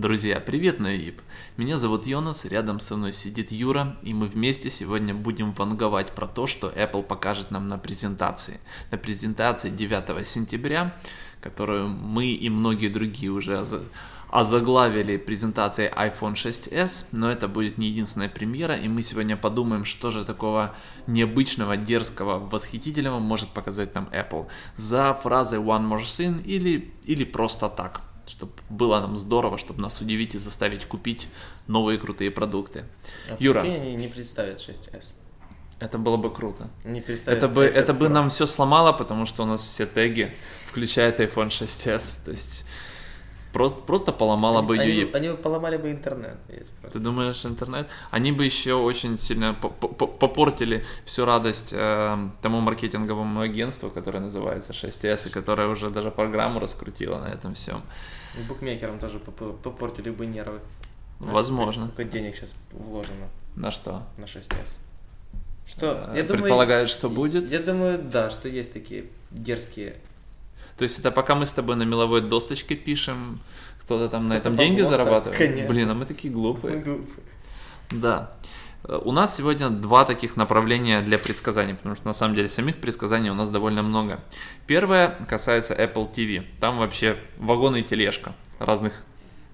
Друзья, привет на ИП. Меня зовут Йонас, рядом со мной сидит Юра, и мы вместе сегодня будем ванговать про то, что Apple покажет нам на презентации. На презентации 9 сентября, которую мы и многие другие уже озаглавили презентацией iPhone 6s, но это будет не единственная премьера, и мы сегодня подумаем, что же такого необычного, дерзкого, восхитительного может показать нам Apple за фразой One More Thing или, или просто так чтобы было нам здорово, чтобы нас удивить и заставить купить новые крутые продукты. А Юра. они не представят 6S? Это было бы круто. Не представят. Это бы, это бы нам все сломало, потому что у нас все теги включают iPhone 6s. То есть Просто, просто поломала они, бы ее. Они, они бы поломали бы интернет. Ты думаешь, интернет? Они бы еще очень сильно попортили всю радость э, тому маркетинговому агентству, которое называется 6S, и которое уже даже программу раскрутило на этом всем. Букмекерам тоже попортили бы нервы. Возможно. Сколько денег сейчас вложено? На что? На 6S. Что? Э, я Предполагают, думаю, что будет? Я думаю, да, что есть такие дерзкие то есть это пока мы с тобой на меловой досточке пишем, кто-то там на этом деньги зарабатывает. Конечно. Блин, а мы такие глупые. Мы глупые. Да. Э, у нас сегодня два таких направления для предсказаний, потому что на самом деле самих предсказаний у нас довольно много. Первое касается Apple TV. Там вообще вагон и тележка разных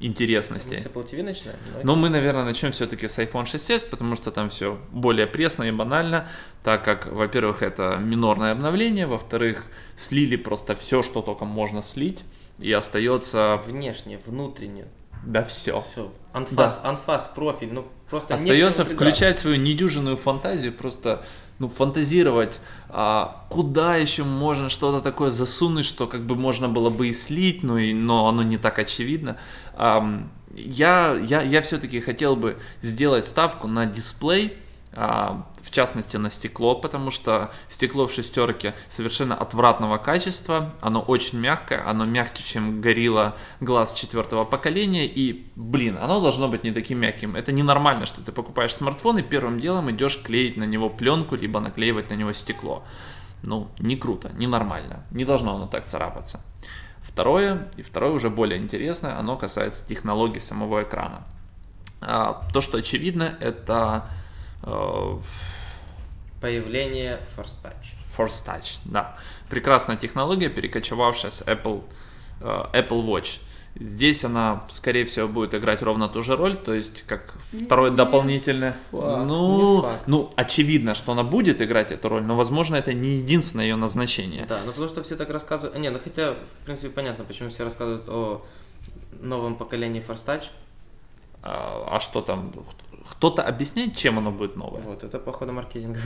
интересностей. Мы с Apple TV начинаем? Но мы, наверное, начнем все-таки с iPhone 6s, потому что там все более пресно и банально, так как, во-первых, это минорное обновление, во-вторых, слили просто все, что только можно слить, и остается... Внешне, внутренне. Да все. Все. Анфас, да. анфас, профиль, ну просто Остается включать свою недюжинную фантазию, просто ну, фантазировать, а, куда еще можно что-то такое засунуть, что как бы можно было бы и слить, но, и, но оно не так очевидно. А, я, я, я все-таки хотел бы сделать ставку на дисплей, в частности на стекло, потому что стекло в шестерке совершенно отвратного качества, оно очень мягкое, оно мягче, чем горилла глаз четвертого поколения, и, блин, оно должно быть не таким мягким. Это ненормально, что ты покупаешь смартфон и первым делом идешь клеить на него пленку, либо наклеивать на него стекло. Ну, не круто, ненормально, не должно оно так царапаться. Второе, и второе уже более интересное, оно касается технологии самого экрана. А, то, что очевидно, это Появление Force Touch. Force Touch, да. Прекрасная технология, перекочевавшая с Apple, э, Apple Watch. Здесь она, скорее всего, будет играть ровно ту же роль, то есть как второе не дополнительное. Факт, ну, факт. ну, очевидно, что она будет играть эту роль, но, возможно, это не единственное ее назначение. Да, ну потому что все так рассказывают. Не, ну хотя, в принципе, понятно, почему все рассказывают о новом поколении Force Touch. А, а что там? Кто-то объясняет, чем оно будет новое. Вот, это походу маркетинг.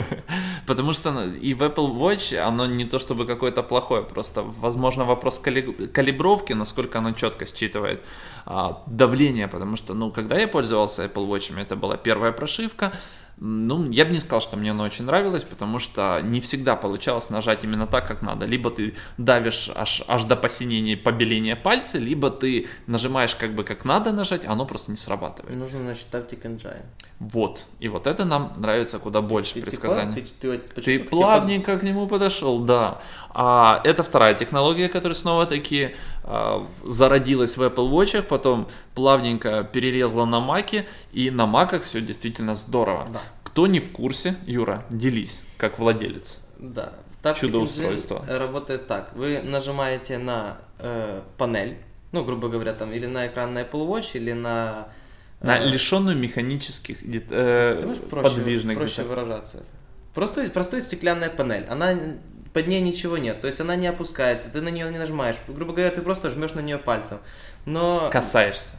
Потому что ну, и в Apple Watch оно не то чтобы какое-то плохое, просто, возможно, вопрос калибровки, насколько оно четко считывает а, давление, потому что, ну, когда я пользовался Apple Watch, это была первая прошивка, ну, я бы не сказал, что мне оно очень нравилось, потому что не всегда получалось нажать именно так, как надо. Либо ты давишь аж, аж до посинения, побеления пальца, либо ты нажимаешь как бы как надо нажать, а оно просто не срабатывает. Нужно, значит, Tactic Engine. Вот. И вот это нам нравится куда больше ты, предсказаний. Ты, ты, ты, ты плавненько к нему подошел, да. А это вторая технология, которая снова таки а, зародилась в Apple Watch, потом плавненько перерезала на Маке, и на Маках все действительно здорово. Да. Кто не в курсе, Юра, делись, как владелец. Да. Чудо-устройство. Работает так. Вы нажимаете на э, панель, ну, грубо говоря, там, или на экран на Apple Watch, или на... Э, на лишенную механических э, проще, подвижных проще выражаться. Просто, просто стеклянная панель. Она под ней ничего нет, то есть она не опускается, ты на нее не нажимаешь. Грубо говоря, ты просто жмешь на нее пальцем. Но... Касаешься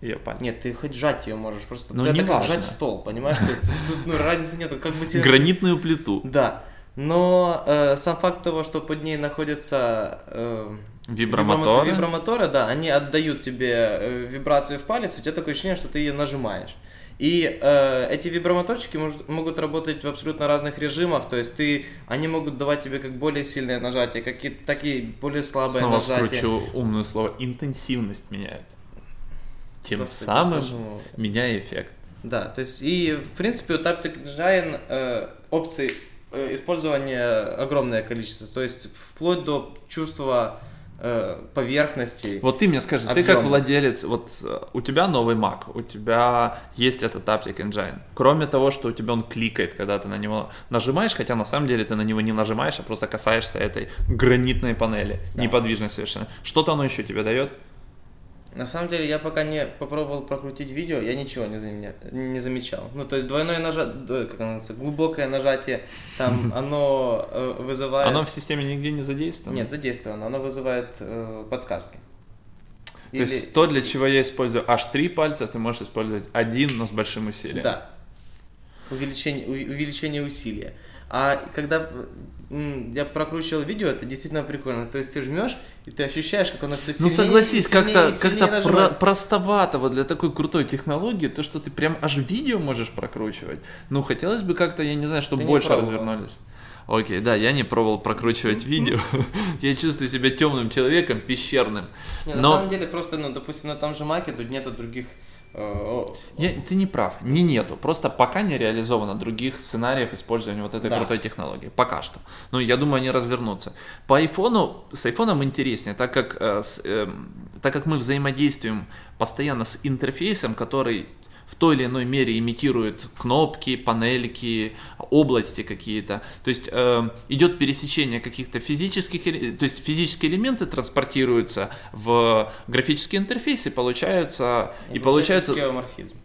ее пальцем. Нет, ты хоть сжать ее можешь, просто ну, это не как важно. сжать стол, понимаешь? То есть тут ну, разницы нет, как бы себе... Гранитную плиту. Да. Но э, сам факт того, что под ней находятся э, вибромоторы. вибромоторы, да, они отдают тебе э, вибрацию в палец, у тебя такое ощущение, что ты ее нажимаешь. И э, эти вибромоторчики может, могут работать в абсолютно разных режимах, то есть ты, они могут давать тебе как более сильное нажатие, как и такие более слабые Снова нажатия. Снова умное слово, интенсивность меняет. Тем Господи, самым меняя эффект. Да, то есть и в принципе у Taptic Engine э, опций э, использования огромное количество, то есть вплоть до чувства поверхностей. Вот ты мне скажи, ты как владелец, вот э, у тебя новый Mac, у тебя есть этот Aptic Engine. Кроме того, что у тебя он кликает, когда ты на него нажимаешь, хотя на самом деле ты на него не нажимаешь, а просто касаешься этой гранитной панели, да. неподвижной совершенно. Что-то оно еще тебе дает? На самом деле, я пока не попробовал прокрутить видео, я ничего не, заменя... не замечал. Ну, то есть двойное нажатие, как оно называется, глубокое нажатие, там оно э, вызывает... Оно в системе нигде не задействовано? Нет, задействовано, оно вызывает э, подсказки. То Или... есть то, для чего я использую аж три пальца, ты можешь использовать один, но с большим усилием. Да. Увеличение, увеличение усилия. А когда я прокручивал видео, это действительно прикольно. То есть ты жмешь, и ты ощущаешь, как оно все сильнее Ну согласись, как-то как про простовато вот для такой крутой технологии, то, что ты прям аж видео можешь прокручивать. Ну, хотелось бы как-то, я не знаю, чтобы больше развернулись. Окей, да, я не пробовал прокручивать видео. я чувствую себя темным человеком, пещерным. Не, на самом деле, просто, ну, допустим, на том же Маке тут нету других Я, ты не прав, не нету. Просто пока не реализовано других сценариев использования вот этой да. крутой технологии. Пока что. Но я думаю, они развернутся. По айфону, с айфоном интереснее, так как, э, с, э, так как мы взаимодействуем постоянно с интерфейсом, который в той или иной мере имитирует кнопки, панельки, области какие-то. То есть э, идет пересечение каких-то физических, то есть физические элементы транспортируются в графические интерфейсы, получаются и, и получается скеоморфизм.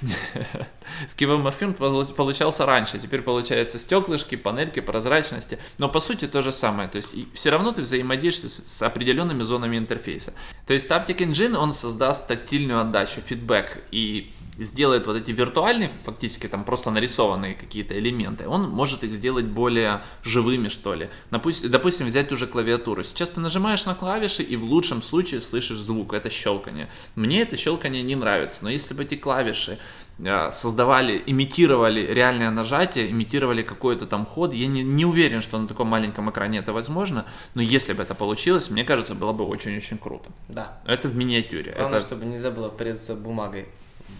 Скивоморфизм получался раньше, теперь получается стеклышки, панельки, прозрачности, но по сути то же самое, то есть все равно ты взаимодействуешь с определенными зонами интерфейса. То есть Taptic Engine, он создаст тактильную отдачу, фидбэк и сделает вот эти виртуальные, фактически там просто нарисованные какие-то элементы, он может их сделать более живыми, что ли. Допустим, допустим, взять ту же клавиатуру. Сейчас ты нажимаешь на клавиши и в лучшем случае слышишь звук, это щелкание. Мне это щелкание не нравится, но если бы эти клавиши а, создавали, имитировали реальное нажатие, имитировали какой-то там ход. Я не, не уверен, что на таком маленьком экране это возможно, но если бы это получилось, мне кажется, было бы очень-очень круто. Да. Это в миниатюре. Главное, это... чтобы нельзя было порезаться бумагой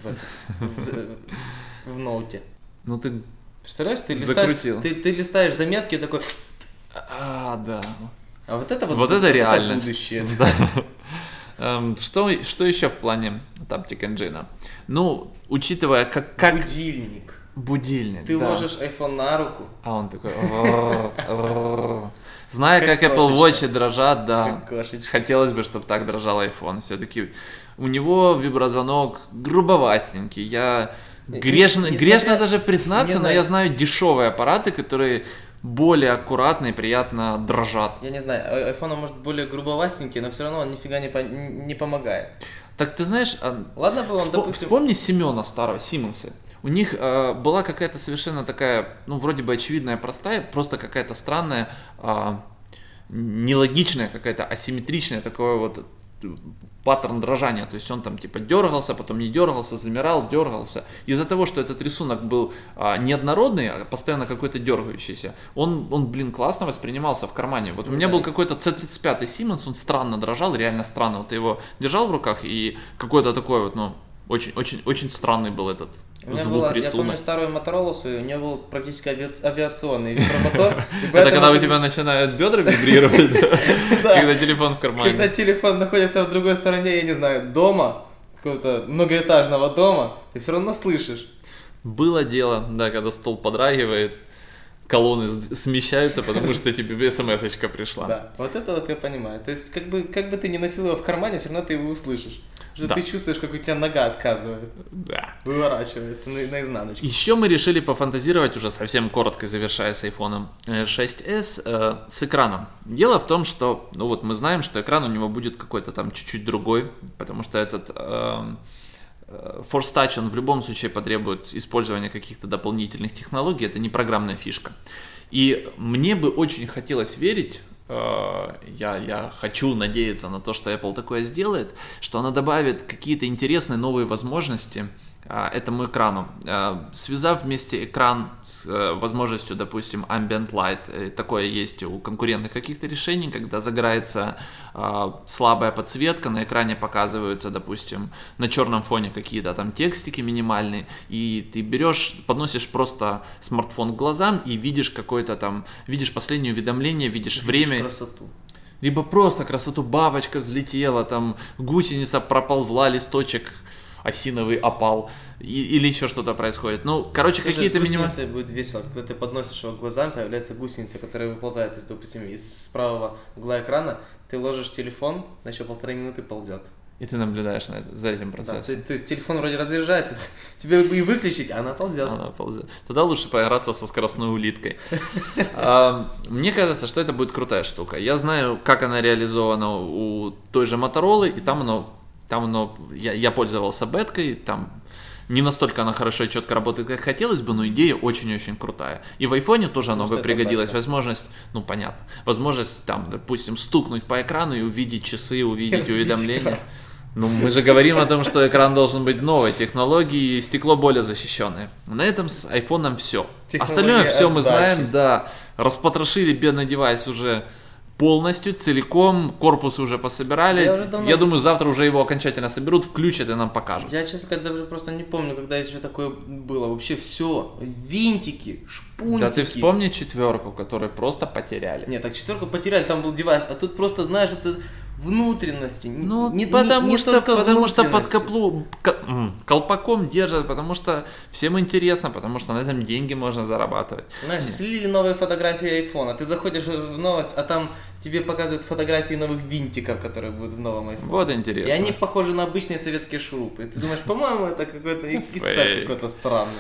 в, в, в ноуте. Ну ты Представляешь, ты листаешь, ты, ты листаешь заметки такой... А, да. А вот это вот, вот это, реальность. Это будущее. Да. Эм, что, что еще в плане Taptic Engine? Ну, учитывая, как... как... Будильник. Будильник, Ты да. ложишь iPhone на руку. А он такой... Зная, как, как Apple Watch дрожат, да. Хотелось бы, чтобы так дрожал iPhone. Все-таки у него виброзвонок грубовастенький. Я грешно, не, не грешно даже признаться, но я знаю дешевые аппараты, которые более аккуратно и приятно дрожат. Я не знаю, а, iPhone может более грубовастенький, но все равно он нифига не, по, не помогает. Так ты знаешь, а, ладно бы он, вспом- допустим... Вспомни Семена старого, Симонса. У них э, была какая-то совершенно такая, ну, вроде бы очевидная, простая, просто какая-то странная, э, нелогичная, какая-то асимметричная такое вот паттерн дрожания, то есть он там типа дергался, потом не дергался, замирал, дергался. Из-за того, что этот рисунок был а, неоднородный, а постоянно какой-то дергающийся, он, он, блин, классно воспринимался в кармане. Вот у меня был какой-то C35 Siemens, он странно дрожал, реально странно. Вот ты его держал в руках и какой-то такой вот, ну, очень, очень, очень странный был этот у меня звук, была, рисунок. Я помню старую Motorola свою, у нее был практически авиационный вибромотор. Это когда у тебя начинают бедра вибрировать, когда телефон в кармане. Когда телефон находится в другой стороне, я не знаю, дома, какого-то многоэтажного дома, ты все равно слышишь. Было дело, да, когда стол подрагивает, колонны смещаются, потому что тебе смс пришла. Да, вот это вот я понимаю. То есть, как бы, как бы ты не носил его в кармане, все равно ты его услышишь. Что да. ты чувствуешь, как у тебя нога отказывает. Да. Выворачивается на, наизнаночку. Еще мы решили пофантазировать, уже совсем коротко завершая с iPhone 6s, э, с экраном. Дело в том, что, ну вот мы знаем, что экран у него будет какой-то там чуть-чуть другой, потому что этот... Э, э Force Touch, он в любом случае потребует использования каких-то дополнительных технологий, это не программная фишка. И мне бы очень хотелось верить, Э, я, я хочу надеяться на то, что Apple такое сделает, что она добавит какие-то интересные новые возможности этому экрану. А, связав вместе экран с э, возможностью, допустим, Ambient Light, э, такое есть у конкурентных каких-то решений, когда загорается а, слабая подсветка, на экране показываются, допустим, на черном фоне какие-то там текстики минимальные, и ты берешь, подносишь просто смартфон к глазам и видишь какое-то там, видишь последнее уведомление, видишь, видишь время. красоту Либо просто красоту бабочка взлетела, там гусеница проползла, листочек осиновый опал, и- или еще что-то происходит. Ну, короче, какие-то гусеницей будет весело, когда ты подносишь его к глазам, появляется гусеница, которая выползает, из, допустим, из правого угла экрана, ты ложишь телефон, еще полторы минуты ползет. И ты наблюдаешь на это, за этим Да, процессом. ты- то есть телефон вроде разряжается, тебе и выключить, а она ползет. Она ползет. Тогда лучше поиграться со скоростной улиткой. А, Мне кажется, что это будет крутая штука. Я знаю, как она реализована у той же Motorola, и там оно, там оно, я, я пользовался беткой, там не настолько она хорошо и четко работает, как хотелось бы, но идея очень-очень крутая. И в айфоне тоже оно Потому бы пригодилось. бетка. Возможность, ну понятно, возможность там, допустим, стукнуть по экрану и увидеть часы, увидеть разбить уведомления. экран. Ну, мы же говорим о том, что экран должен быть новой технологии, и стекло более защищенное. На этом с айфоном все. Технология Остальное все мы знаем, да. Распотрошили бедный девайс уже полностью, целиком, корпус уже пособирали. Я Я, уже давно- думаю, завтра уже его окончательно соберут, включат и нам покажут. Я, честно говоря, даже просто не помню, когда еще такое было. Вообще все. Винтики, шпунтики. Да ты вспомни четверку, которую просто потеряли. Нет, так четверку потеряли, там был девайс, а тут просто, знаешь, это внутренности. не- Ну, не- не- потому, не что, только потому что под коплу, колпаком держат, потому что всем интересно, потому что на этом деньги можно зарабатывать. Знаешь, слили новые фотографии айфона, ты заходишь в новость, а там тебе показывают фотографии новых винтиков, которые будут в новом айфоне. Вот интересно. И они похожи на обычные советские шурупы. И ты думаешь, по-моему, это какой-то Фейк. какой-то странный.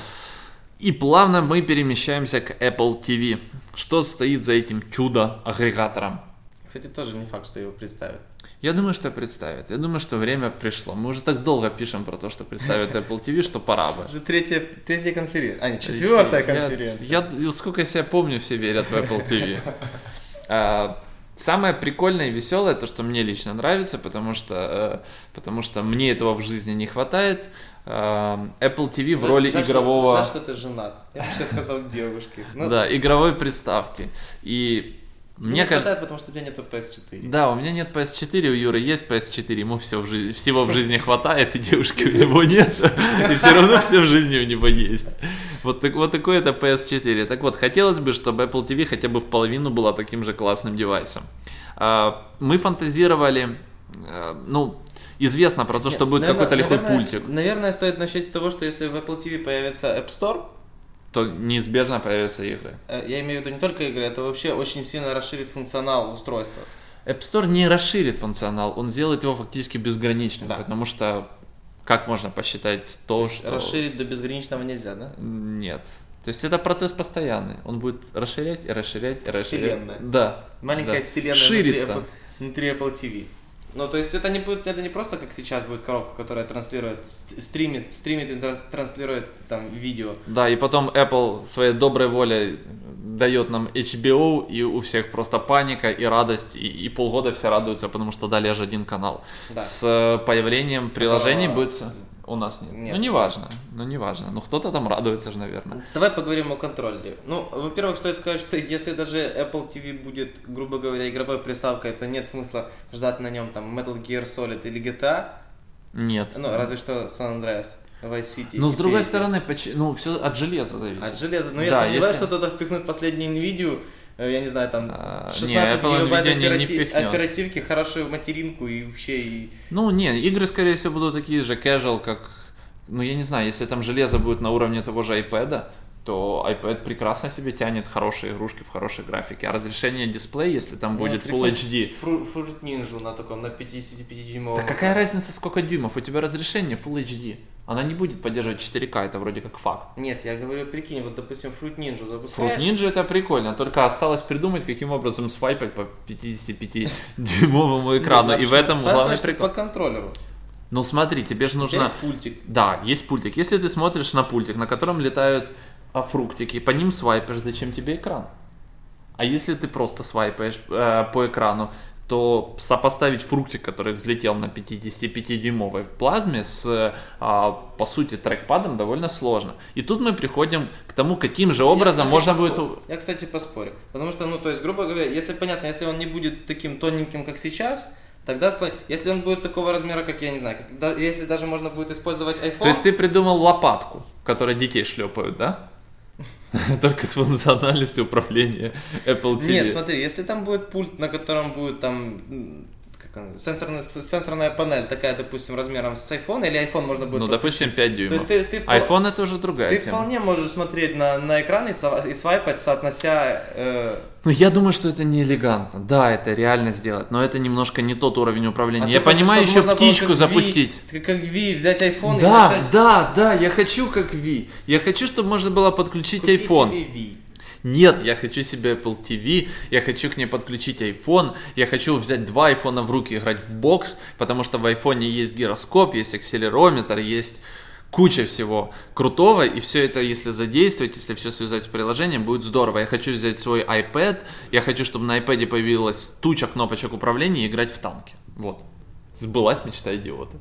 И плавно мы перемещаемся к Apple TV. Что стоит за этим чудо-агрегатором? Кстати, тоже не факт, что его представят. Я думаю, что представят. Я думаю, что время пришло. Мы уже так долго пишем про то, что представят Apple TV, что пора бы. Уже третья, третья конференция. А, не, четвертая Я- конференция. Я, сколько я себя помню, все верят в Apple TV. А, Самое прикольное и веселое, то, что мне лично нравится, потому что, э, потому что мне этого в жизни не хватает. а, Apple TV в Жаль, роли жаль, игрового... Жаль, что ты женат. Я бы сейчас сказал девушке. Ну, Да, игровой приставки. И Мне кажется... хватает, потому что у тебя нету PS4. Да, у меня нет PS4, у Юры есть PS4, ему все в жизни, всего в жизни хватает, и девушки у него нет, и все равно все в жизни у него есть. Вот, так, вот такой это PS4. Так вот, хотелось бы, чтобы Apple TV хотя бы в половину была таким же классным девайсом. А, Мы фантазировали, а, ну, известно про то, что Нет, будет какой-то лихой наверное, пультик, Наверное, стоит начать с того, что если в Apple TV появится App Store, то неизбежно появятся игры. э, я имею в виду не только игры, это вообще очень сильно расширит функционал устройства. App Store не расширит функционал, он сделает его фактически безграничным, Да. потому что как можно посчитать то, что... Расширить до безграничного нельзя, да? Нет. То есть это процесс постоянный. Он будет расширять и расширять и расширять. Вселенная. Да. Маленькая да. вселенная Ширится. Внутри, Apple, внутри Apple TV. Ну, то есть это не будет, это не просто как сейчас будет коробка, которая транслирует, ст- стримит, стримит и транс- транслирует там видео. Да, и потом Apple своей доброй волей дает нам HBO, и у всех просто паника и радость, и, и полгода все радуются, потому что дали аж один канал. Да. С э, появлением приложений Которого будет... У нас нет. нет. Ну, неважно. Ну, неважно. Ну, кто-то там радуется же, наверное. Давай поговорим о контроллере. Ну, во-первых, стоит сказать, что если даже Apple TV будет, грубо говоря, игровой приставкой, то нет смысла ждать на нем там Metal Gear Solid или GTA, Нет. ну, разве что San Andreas, Vice City. Ну, с другой третий. стороны, поч- ну, все от железа зависит. От железа. Но я Да, сомневаюсь, если- что туда впихнут последнюю NVIDIA, я не знаю, там А, 16 не, Apple гигабайт NVIDIA не- впихнет. оперативки, хорошую материнку и вообще и... Ну, не, игры, скорее всего, будут такие же casual, как... Ну, я не знаю, если там железо будет на уровне того же iPad, то iPad прекрасно себе тянет хорошие игрушки в хорошей графике. А разрешение дисплея, если там будет Ну, Full прикольно, HD... Fruit Ninja на таком, на 55-дюймовом. Да какая разница, сколько дюймов? У тебя разрешение Full HD. Она не будет поддерживать 4К, это вроде как факт. Нет, я говорю, прикинь, вот, допустим, Fruit Ninja Fruit запускаешь... Ninja это прикольно, только осталось придумать, каким образом свайпать по 55-дюймовому экрану. И в этом главный прикол. по контроллеру. Ну смотри, тебе же нужно... есть пультик. Да, есть пультик. Если ты смотришь на пультик, на котором летают а, фруктики, по ним свайпаешь, зачем тебе экран? А если ты просто свайпаешь э, по экрану, то сопоставить фруктик, который взлетел на 55-дюймовой плазме с, а, по сути, трекпадом довольно сложно. И тут мы приходим к тому, каким же образом Я, можно кстати, будет... поспорю. Я, кстати, поспорю. Потому что, ну, то есть, грубо говоря, если понятно, если он не будет таким тоненьким, как сейчас, тогда, если он будет такого размера, как я не знаю, как- да- если даже можно будет использовать iPhone, То есть ты придумал лопатку, которой детей шлепают, да? Только с функциональностью управления Apple TV. Нет, смотри, если там будет пульт, на котором будет там как он, сенсорная, сенсорная панель, такая, допустим, размером с iPhone, или iPhone можно будет Ну, подключить. допустим, 5 То дюймов. есть ты, ты, iPhone это уже другая ты тема. вполне можешь смотреть на, на экран и, сва- и свайпать, соотнося... э, Ну, я думаю, что это не элегантно. Да, это реально сделать, но это немножко не тот уровень управления. а я ты хочешь, понимаю, чтобы еще птичку как запустить. Ви, как Ви, взять iPhone и Да, да, да, я хочу как Ви. Я хочу, чтобы можно было подключить «Купи iPhone. себе Ви». Нет, я хочу себе Apple TV, я хочу к ней подключить iPhone, я хочу взять два айфона в руки и играть в бокс, потому что в iPhone есть гироскоп, есть акселерометр, есть куча всего крутого, и все это, если задействовать, если все связать с приложением, будет здорово. Я хочу взять свой iPad, я хочу, чтобы на iPad появилась туча кнопочек управления и играть в танки. Вот. Сбылась мечта идиота.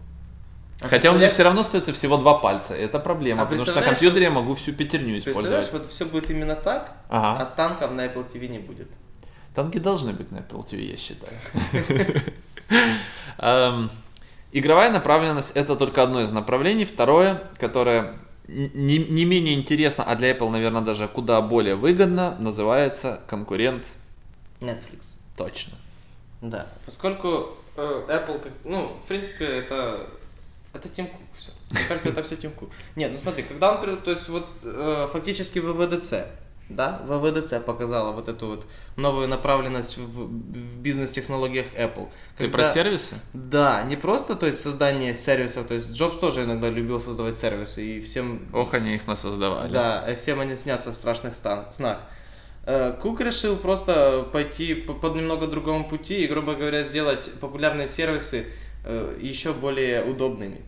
А Хотя у меня представляешь- все равно остается всего два пальца. Это проблема, А потому что на представляешь, компьютере я могу всю пятерню Представляешь, использовать. вот все будет именно так, Ага. а танков на Apple TV не будет. Танки должны быть на Apple TV, я считаю. Эм, Игровая направленность это только одно из направлений. Второе, которое не, не менее интересно, а для Apple, наверное, даже куда более выгодно, называется конкурент Netflix. точно. Да, поскольку э, Apple, ну, в принципе, это это Тим Кук все. Мне кажется, это все Тим Кук. Нет, ну смотри, когда он, то есть вот э, фактически ВВДЦ, да, ВВДЦ показала вот эту вот новую направленность в, в бизнес-технологиях Apple. Ты Когда- про сервисы? Да, не просто, то есть создание сервисов, то есть Джобс тоже иногда любил создавать сервисы и всем Ох, они их насоздавали. да, э, всем они снятся в страшных стан- снах. Э, Кук решил просто пойти по- под немного другому пути и, грубо говоря, сделать популярные сервисы еще более удобными.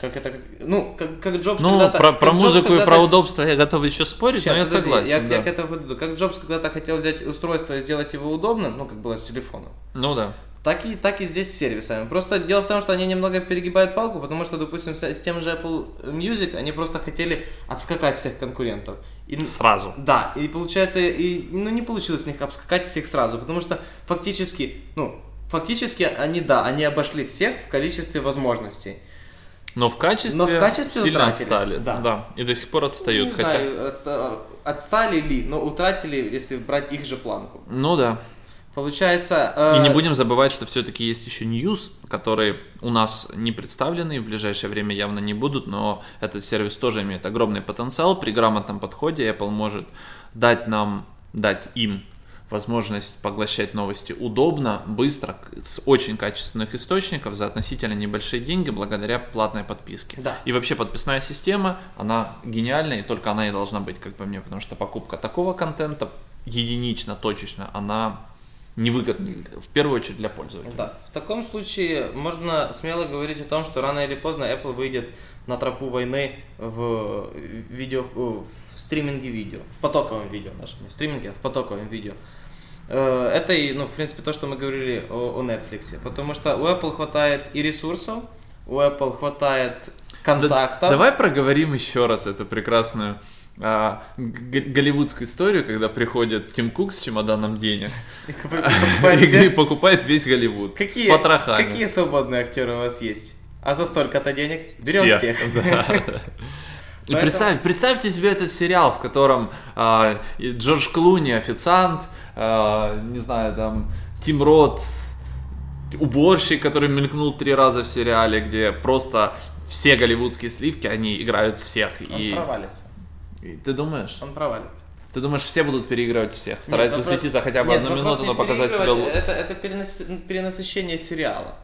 Как это, ну, как, как Джобс Ну, когда-то... про, про Джобс музыку и про удобство я готов еще спорить, Щас, но я подожди, согласен. Я, да. я к этому подойду. Как Джобс когда-то хотел взять устройство и сделать его удобным, ну, как было с телефоном, Ну да. так и, так и здесь с сервисами. Просто дело в том, что они немного перегибают палку, потому что, допустим, с, с тем же Apple Music они просто хотели обскакать всех конкурентов. И, Сразу. да, и получается, и, ну, не получилось у них обскакать всех сразу, потому что фактически, ну, фактически они, да, они обошли всех в количестве возможностей. Но в качестве, Но в качестве сильно утратили, отстали. да. И до сих пор отстают. не хотя... знаю, отста- отстали ли, но утратили, если брать их же планку. Ну да. Получается... И э, не будем забывать, что все-таки есть еще News, которые у нас не представлены и в ближайшее время явно не будут, но этот сервис тоже имеет огромный потенциал. При грамотном подходе Apple может дать нам, дать им возможность поглощать новости удобно, быстро, с очень качественных источников за относительно небольшие деньги благодаря платной подписке. Да. И вообще подписная система, она гениальная, и только она и должна быть, как по мне, потому что покупка такого контента единично, точечно, она невыгодна в первую очередь для пользователя. Да, в таком случае можно смело говорить о том, что рано или поздно Apple выйдет на тропу войны в видео, в стриминге видео, в потоковом видео даже, не в стриминге, а в потоковом видео. Э, Это и, ну, в принципе, то, что мы говорили о, о Netflix, потому что у Apple хватает и ресурсов, у Apple хватает Да- контактов. давай проговорим еще раз эту прекрасную а, голливудскую историю, когда приходит Тим Кук с чемоданом денег И покупает и все- покупает весь Голливуд Какие, с потрохами. какие свободные актеры у вас есть? А за столько-то денег берем Все. всех. Да, да. И Поэтому- представь, представьте себе этот сериал, в котором и Джордж Клуни официант, а, не знаю, там Тим Рот, уборщик, который мелькнул три раза в сериале, где просто все голливудские сливки, они играют всех. Он И, провалится. и ты думаешь? Он провалится. Ты думаешь, все будут переигрывать всех, стараются засветиться хотя бы Нет, одну минуту, но показать себя переигрывать, лу- Это, это перенас- перенасыщение сериала.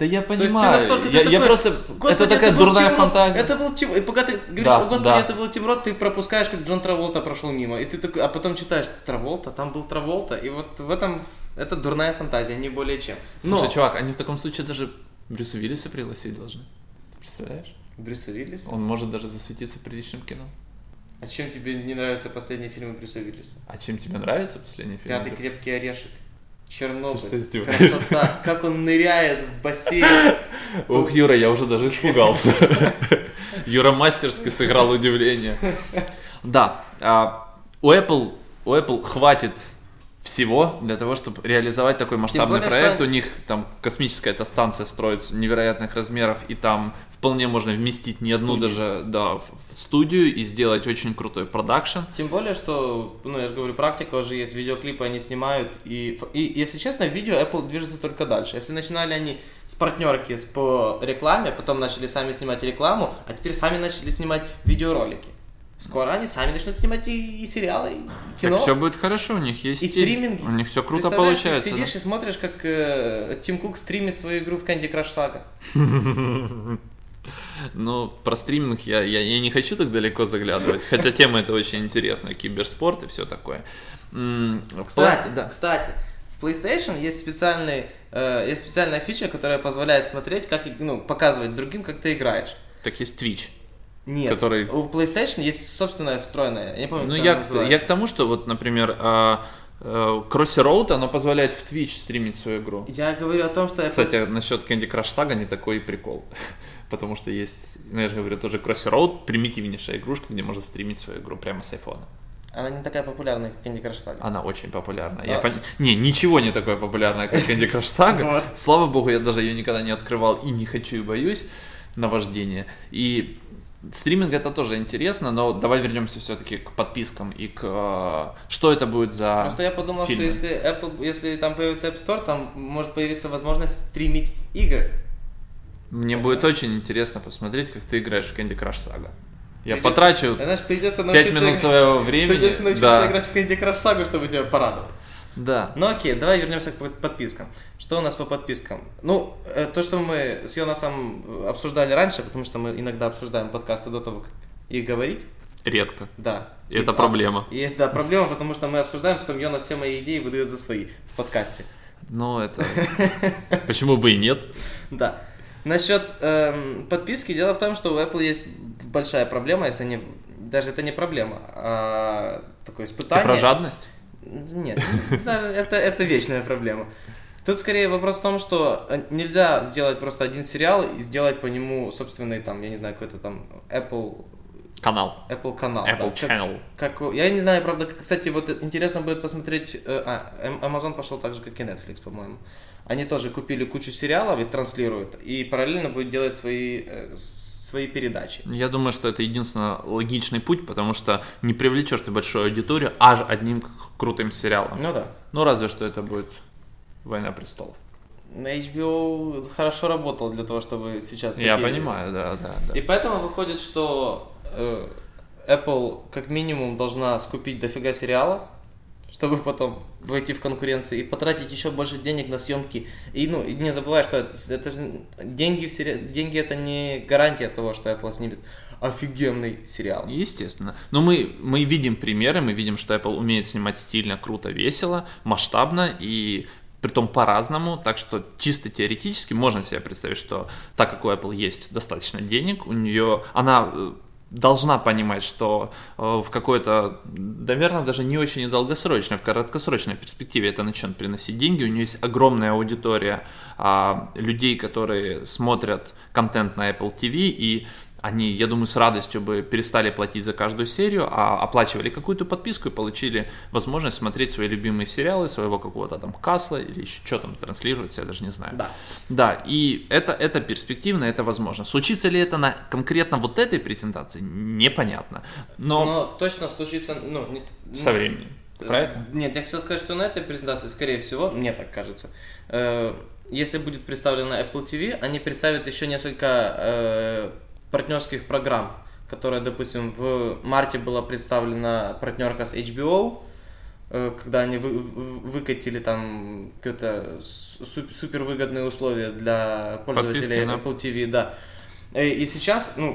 Да я То есть ты понимаю. настолько ты я, я такой, просто. «Господи, это такая был дурная Тим фантазия. Это был Тим... И пока ты говоришь, Да, «О, господи, да. это был Тим Рот, ты пропускаешь, как Джон Траволта прошел мимо. И ты такой, а потом читаешь, Траволта, там был Траволта. И вот в этом это дурная фантазия, не более чем. Но Слушай, чувак, они в таком случае даже Брюса Виллиса пригласить должны. Представляешь? Брюса Виллиса? Он может даже засветиться в приличном кино. А чем тебе не нравятся последние фильмы Брюса Виллиса? А чем тебе нравится последний фильм? Пятый крепкий орешек. Чернобыль. Красота. Как он ныряет в бассейн. Ох, Юра, я уже даже испугался. Юра мастерски сыграл удивление. Да, а, у Apple, у Apple хватит всего для того, чтобы реализовать такой масштабный более, проект. что- У них там космическая эта станция строится невероятных размеров, и там вполне можно вместить не одну Студию. даже да, в студию и сделать очень крутой продакшн. Тем более, что, ну, я же говорю, практика уже есть, видеоклипы они снимают, и, и если честно, видео Apple движется только дальше. Если начинали они с партнерки с- по рекламе, потом начали сами снимать рекламу, а теперь сами начали снимать видеоролики. Скоро они сами начнут снимать и, и сериалы, и кино. Так все будет хорошо, у них есть И стиль. стриминги. У них все круто Представляешь, ты получается. да. сидишь и смотришь, как э, Тим Кук стримит свою игру в Candy Crush Saga. Ну, про стриминг я, я, я не хочу так далеко заглядывать, хотя тема это очень интересная, киберспорт и все такое. Кстати, да. кстати, в PlayStation есть специальный, э, есть специальная фича, которая позволяет смотреть, как, ну, показывать другим, как ты играешь. Так есть Twitch. Нет, Который- у PlayStation есть собственная встроенная, я не помню, Ну, как я, она к- называется. я к тому, что вот, например, а, Crossy Road, оно позволяет в Twitch стримить свою игру. Я говорю о том, что... Кстати, насчет Candy Crush Saga не такой прикол. Потому что есть, ну, я же говорю, тоже Crossy Road, примитивнейшая игрушка, где можно стримить свою игру прямо с айфона. Она не такая популярная, как Candy Crush Saga. Она очень популярна. Я А. пон- Не, ничего не такое популярное, как Candy Crush Saga. Вот. Слава богу, я даже ее никогда не открывал и не хочу и боюсь на вождение. И стриминг это тоже интересно, но давай вернемся все-таки к подпискам и к э, что это будет за Просто я подумал, фильмы. что если Apple, если там появится App Store, там может появиться возможность стримить игры. Мне будет очень интересно посмотреть, как ты играешь в Candy Crush Saga. Я Придется- потрачу Знаешь, придется 5 научиться минут своего времени. Придется научиться да, играть в Candy Crush Saga, чтобы тебя порадовать. Да. Ну окей, давай вернемся к под- подпискам. Что у нас по подпискам? Ну, э, то, что мы с Йонасом обсуждали раньше, потому что мы иногда обсуждаем подкасты до того, как их говорить. Редко. Да. И это а, проблема. И это проблема, потому что мы обсуждаем, потом Йонас все мои идеи выдает за свои в подкасте. Ну, это... Почему бы и нет? Да. Насчет эм, подписки, дело в том, что у Apple есть большая проблема, если не... Даже это не проблема, а такое Ты испытание. про жадность? Нет, это, это вечная проблема. Тут скорее вопрос в том, что э, нельзя сделать просто один сериал и сделать по нему собственный, там, я не знаю, какой-то там Apple, Канал. Apple канал. Apple да. Как- Channel. Как, у- я не знаю, правда, как- кстати, вот интересно будет посмотреть, э, а, Amazon пошел так же, как и Netflix, по-моему. Они тоже купили кучу сериалов и транслируют, и параллельно будет делать свои, э, свои передачи. Я думаю, что это единственно логичный путь, потому что не привлечешь ты большую аудиторию аж одним крутым сериалом. Ну да. Ну, разве что это будет «Война престолов». На HBO хорошо работал для того, чтобы сейчас... Я такие- понимаю, да, да, да. И поэтому выходит, что э, Apple как минимум должна скупить дофига сериалов, чтобы потом войти в конкуренцию и потратить еще больше денег на съемки. И ну и не забывай, что это, это же деньги, в сери... деньги это не гарантия того, что Apple снимет офигенный сериал. Естественно. Но мы, мы видим примеры, мы видим, что Apple умеет снимать стильно, круто, весело, масштабно и притом по-разному, так что чисто теоретически можно себе представить, что так как у Apple есть достаточно денег, у нее она э, должна понимать, что э, в какой-то, наверное, даже не очень долгосрочной, в краткосрочной перспективе это начнет приносить деньги. У нее есть огромная аудитория а, людей, которые смотрят контент на Apple TV и они, я думаю, с радостью бы перестали платить за каждую серию, а оплачивали какую-то подписку и получили возможность смотреть свои любимые сериалы, своего какого-то там Касла или еще что там транслируется, я даже не знаю. Да. Да, и это, это перспективно, это возможно. Случится ли это на конкретно вот этой презентации, непонятно. Но, Но точно случится, ну, не- со временем. Про это? Нет, я хотел сказать, что на этой презентации, скорее всего, мне так кажется, э, если будет представлена Apple TV, они представят еще несколько э, партнерских программ, которые, допустим, в марте была представлена партнерка с HBO, э, когда они вы- вы- выкатили там какие-то су- супер выгодные условия для пользователей Подписки. Apple TV, да. Э, И сейчас, ну,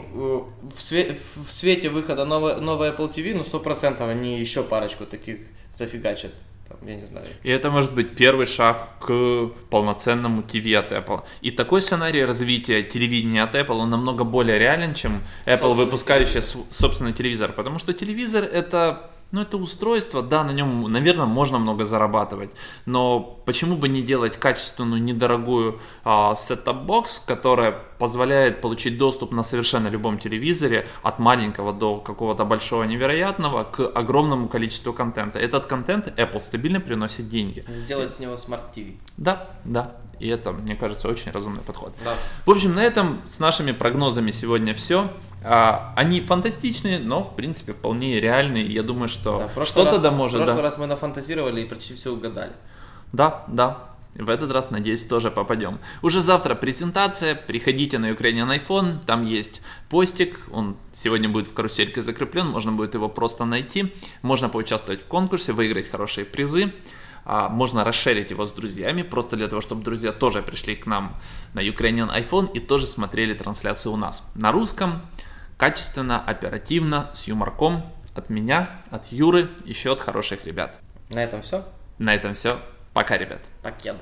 э, в, све- в свете выхода новой, новой Apple TV, ну, сто процентов они еще парочку таких зафигачат. Там, я не знаю. И это может быть первый шаг к полноценному ТВ от Apple. И такой сценарий развития телевидения от Apple, он намного более реален, чем Apple, Собственный выпускающая св- собственный телевизор. Потому что телевизор это Ну, это устройство, да, на нем, наверное, можно много зарабатывать, но почему бы не делать качественную, недорогую а, set-top box, которая позволяет получить доступ на совершенно любом телевизоре, от маленького до какого-то большого невероятного, к огромному количеству контента. Этот контент Apple стабильно приносит деньги. Сделать с него TV. Да, да. И это, мне кажется, очень разумный подход. Да. В общем, на этом с нашими прогнозами сегодня все. А, они фантастичные, но в принципе вполне реальные. Я думаю, что Да, в что-то да В может. прошлый да. раз мы нафантазировали и почти все угадали. Да, да. В этот раз, надеюсь, тоже попадем. Уже завтра презентация. Приходите на Ukrainian iPhone. Там есть постик. Он сегодня будет в карусельке закреплен. Можно будет его просто найти. Можно поучаствовать в конкурсе, выиграть хорошие призы. А, Можно расширить его с друзьями, просто для того, чтобы друзья тоже пришли к нам на Ukrainian iPhone и тоже смотрели трансляцию у нас. На русском, качественно, оперативно, с юморком. От меня, от Юры, еще от хороших ребят. На этом все. На этом все. Пока, ребят. Пакет.